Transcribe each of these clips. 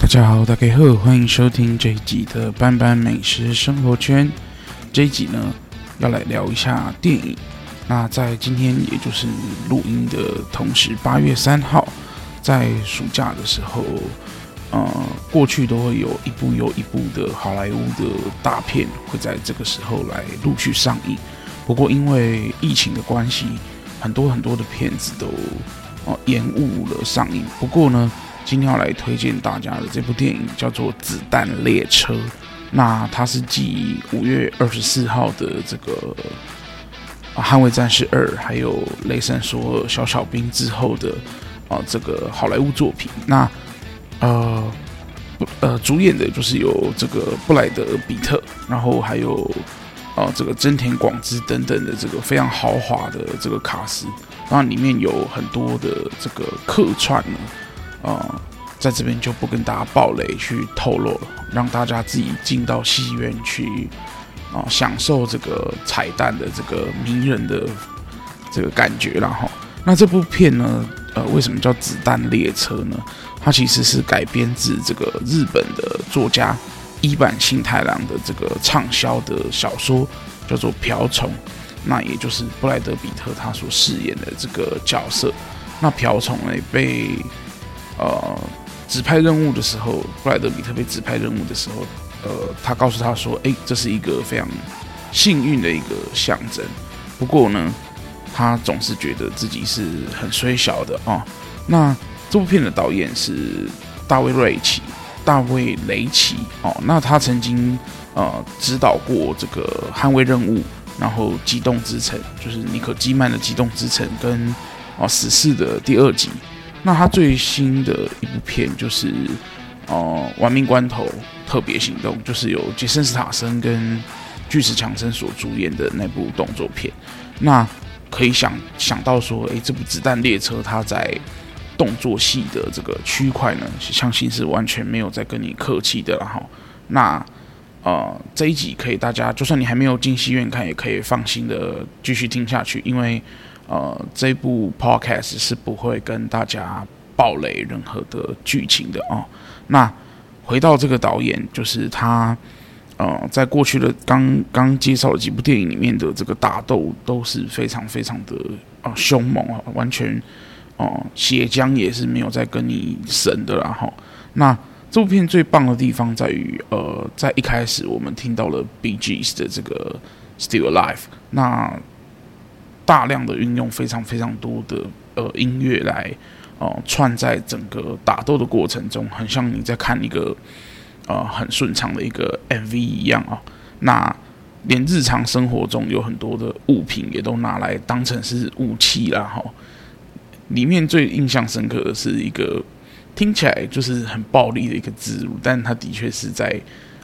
大家好，大家好，欢迎收听这一集的班班美食生活圈。这一集呢，要来聊一下电影。那在今天，也就是录音的同时，八月三号，在暑假的时候，呃，过去都会有一部又一部的好莱坞的大片会在这个时候来陆续上映。不过因为疫情的关系，很多很多的片子都呃延误了上映。不过呢，今天要来推荐大家的这部电影叫做《子弹列车》，那它是继五月二十四号的这个《啊捍卫战士二》还有《雷神索尔小小兵》之后的啊这个好莱坞作品。那呃呃主演的就是有这个布莱德彼特，然后还有啊这个真田广之等等的这个非常豪华的这个卡司，那里面有很多的这个客串呢。呃，在这边就不跟大家爆雷去透露了，让大家自己进到戏院去啊、享受这个彩蛋的这个迷人的这个感觉。然后，那这部片呢，呃，为什么叫子弹列车呢？它其实是改编自这个日本的作家伊坂幸太郎的这个畅销的小说，叫做《瓢虫》，那也就是布莱德彼特他所饰演的这个角色。那瓢虫呢被呃，指派任务的时候，布莱德彼特被指派任务的时候，呃，他告诉他说：“诶，这是一个非常幸运的一个象征。不过呢，他总是觉得自己是很衰小的啊。那这部片的导演是大卫·瑞奇，大卫·雷奇哦。那他曾经呃指导过这个《捍卫任务》，然后《机动之城》，就是尼可基曼的《机动之城》跟哦《死侍》的第二集。”那他最新的一部片就是，呃，《玩命关头：特别行动》，就是由杰森·斯塔森跟巨石强森所主演的那部动作片。那可以想想到说，诶，这部《子弹列车》它在动作戏的这个区块呢，相信是完全没有在跟你客气的了哈。那呃，这一集可以大家，就算你还没有进戏院看，也可以放心的继续听下去，因为。呃，这部 podcast 是不会跟大家爆雷任何的剧情的啊、哦。那回到这个导演，就是他，呃，在过去的刚刚介绍的几部电影里面的这个打斗都是非常非常的啊凶猛啊，完全哦、血浆也是没有在跟你省的啦哈。那这部片最棒的地方在于，呃，在一开始我们听到了 BGS 的这个 Still Alive，那。大量的运用非常非常多的呃音乐来、呃、串在整个打斗的过程中，很像你在看一个呃很顺畅的一个 MV 一样啊、哦。那连日常生活中有很多的物品也都拿来当成是武器啦哈、哦。里面最印象深刻的是一个听起来就是很暴力的一个植入，但它的确是在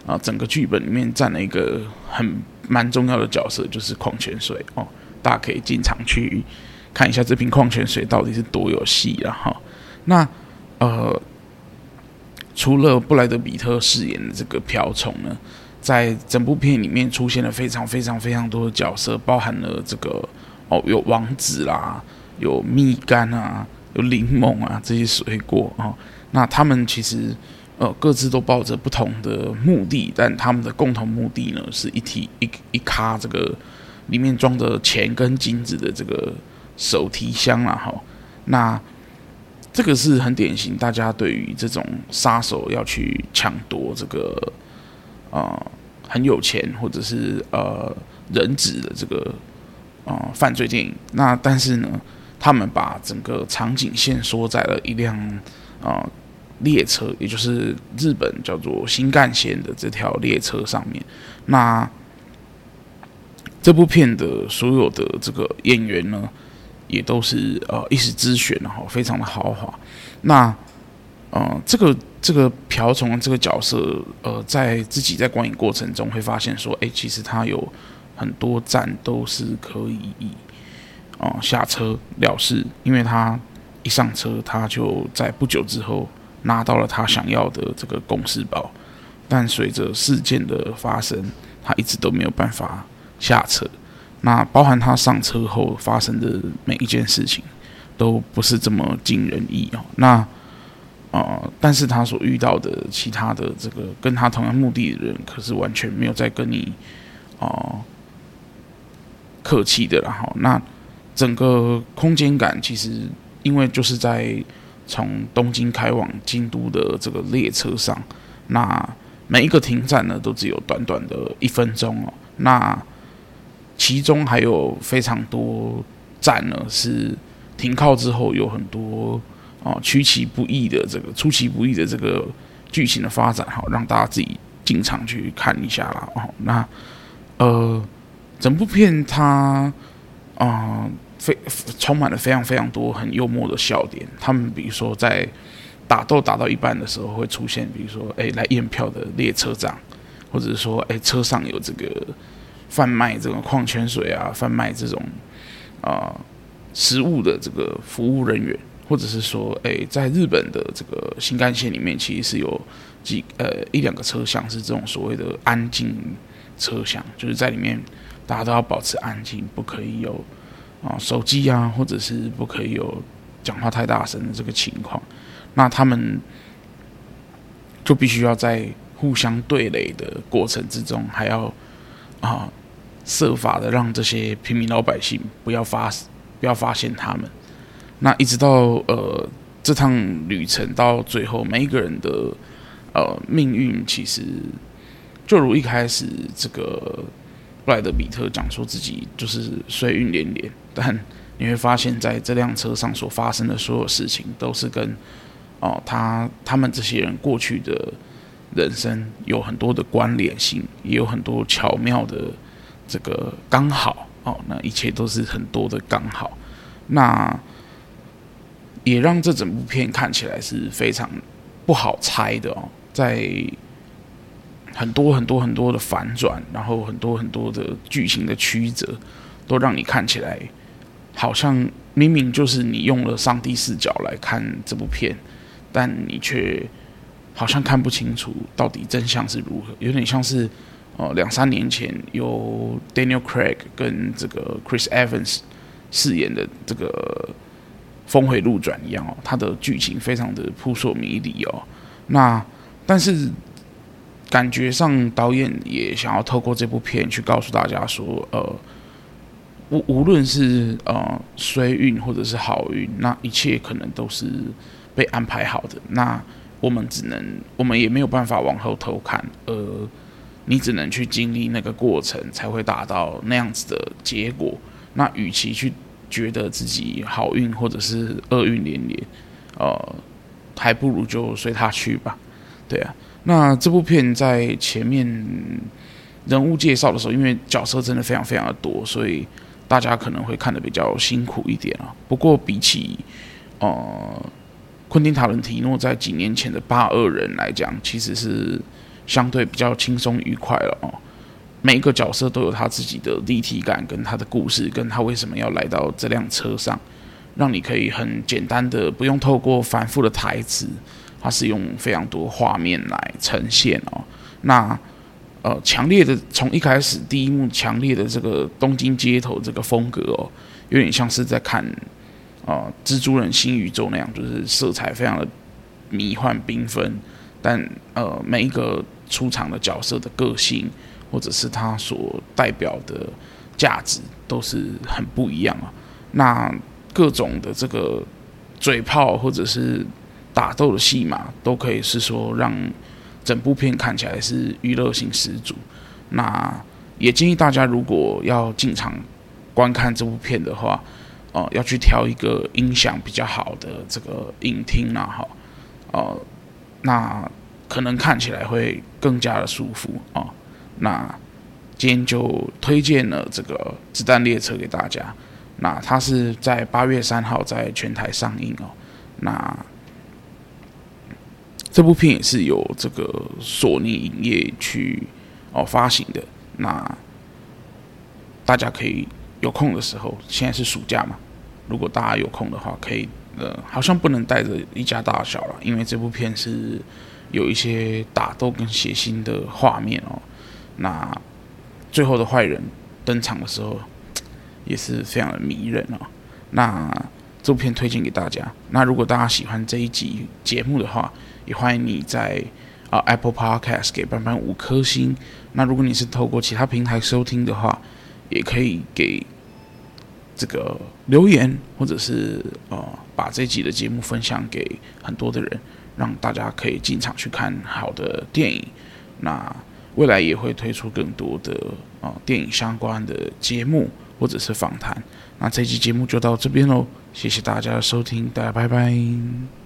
啊、整个剧本里面占了一个很蛮重要的角色，就是矿泉水哦。大家可以经常去看一下这瓶矿泉水到底是多有戏了哈。那呃，除了布莱德彼特饰演的这个瓢虫呢，在整部片里面出现了非常非常非常多的角色，包含了这个哦，有王子啦，有蜜柑啊，有柠檬啊这些水果啊。那他们其实呃各自都抱着不同的目的，但他们的共同目的呢，是一体一一卡这个。里面装着钱跟金子的这个手提箱啊，哈，那这个是很典型，大家对于这种杀手要去抢夺这个啊、呃、很有钱或者是呃人质的这个啊、呃、犯罪电影。那但是呢，他们把整个场景线缩在了一辆啊、呃、列车，也就是日本叫做新干线的这条列车上面。那这部片的所有的这个演员呢，也都是呃一时之选，然后非常的豪华。那呃，这个这个瓢虫这个角色，呃，在自己在观影过程中会发现说，哎，其实他有很多站都是可以哦下车了事，因为他一上车，他就在不久之后拿到了他想要的这个公事包，但随着事件的发生，他一直都没有办法下车。那包含他上车后发生的每一件事情，都不是这么尽人意哦。那呃，但是他所遇到的其他的这个跟他同样目的的人，可是完全没有在跟你哦、客气的了哈。那整个空间感其实，因为就是在从东京开往京都的这个列车上，那每一个停站呢，都只有短短的一分钟哦。那其中还有非常多站呢，是停靠之后有很多啊出其不意的这个出其不意的这个剧情的发展，哈让大家自己进场去看一下啦。哦，那呃，整部片它啊、非充满了非常非常多很幽默的笑点。他们比如说在打斗打到一半的时候会出现，比如说哎来验票的列车长，或者是说哎车上有这个。贩卖这种矿泉水啊，贩卖这种啊、呃、食物的这个服务人员，或者是说，诶，在日本的这个新干线里面，其实是有几呃一两个车厢是这种所谓的安静车厢，就是在里面大家都要保持安静，不可以有啊、手机啊，或者是不可以有讲话太大声的这个情况。那他们就必须要在互相对垒的过程之中，还要啊。设法的让这些平民老百姓不要发不要发现他们，那一直到呃这趟旅程到最后，每一个人的呃命运其实就如一开始这个布莱德比特讲说自己就是衰运连连，但你会发现在这辆车上所发生的所有事情都是跟哦、他他们这些人过去的人生有很多的关联性，也有很多巧妙的。这个刚好哦，那一切都是很多的刚好，那也让这整部片看起来是非常不好猜的哦，在很多很多很多的反转，然后很多很多的剧情的曲折，都让你看起来好像明明就是你用了上帝视角来看这部片，但你却好像看不清楚到底真相是如何，有点像是。哦，两三年前由 Daniel Craig 跟这个 Chris Evans 饰演的这个峰回路转一样哦，它的剧情非常的扑朔迷离哦。那但是感觉上导演也想要透过这部片去告诉大家说，呃，无无论是呃衰运或者是好运，那一切可能都是被安排好的。那我们只能，我们也没有办法往后偷看，呃。你只能去经历那个过程，才会达到那样子的结果。那与其去觉得自己好运或者是厄运连连，呃，还不如就随他去吧。对啊，那这部片在前面人物介绍的时候，因为角色真的非常非常的多，所以大家可能会看得比较辛苦一点啊。不过比起呃昆汀塔伦提诺在几年前的《八恶人》来讲，其实是。相对比较轻松愉快了哦，每一个角色都有他自己的立体感，跟他的故事，跟他为什么要来到这辆车上，让你可以很简单的不用透过反复的台词，他是用非常多画面来呈现哦。那呃，强烈的从一开始第一幕强烈的这个东京街头这个风格哦，有点像是在看啊、呃、蜘蛛人新宇宙那样，就是色彩非常的迷幻缤纷，但呃每一个。出场的角色的个性，或者是他所代表的价值，都是很不一样啊。那各种的这个嘴炮或者是打斗的戏码，都可以是说让整部片看起来是娱乐性十足。那也建议大家，如果要进场观看这部片的话，哦、呃，要去挑一个音响比较好的这个影厅啊，哈，呃，那。可能看起来会更加的舒服啊、哦。那今天就推荐了这个《子弹列车》给大家。那它是在八月三号在全台上映哦。那这部片也是由这个索尼影业去哦发行的。那大家可以有空的时候，现在是暑假嘛，如果大家有空的话，可以呃，好像不能带着一家大小了，因为这部片是有一些打斗跟血腥的画面哦。那最后的坏人登场的时候，也是非常的迷人哦。那这部片推荐给大家。那如果大家喜欢这一集节目的话，也欢迎你在啊 Apple Podcast 给班班五颗星。那如果你是透过其他平台收听的话，也可以给这个留言，或者是呃把这集的节目分享给很多的人，让大家可以进场去看好的电影。那未来也会推出更多的啊、电影相关的节目或者是访谈。那这期节目就到这边喽，谢谢大家的收听，大家拜拜。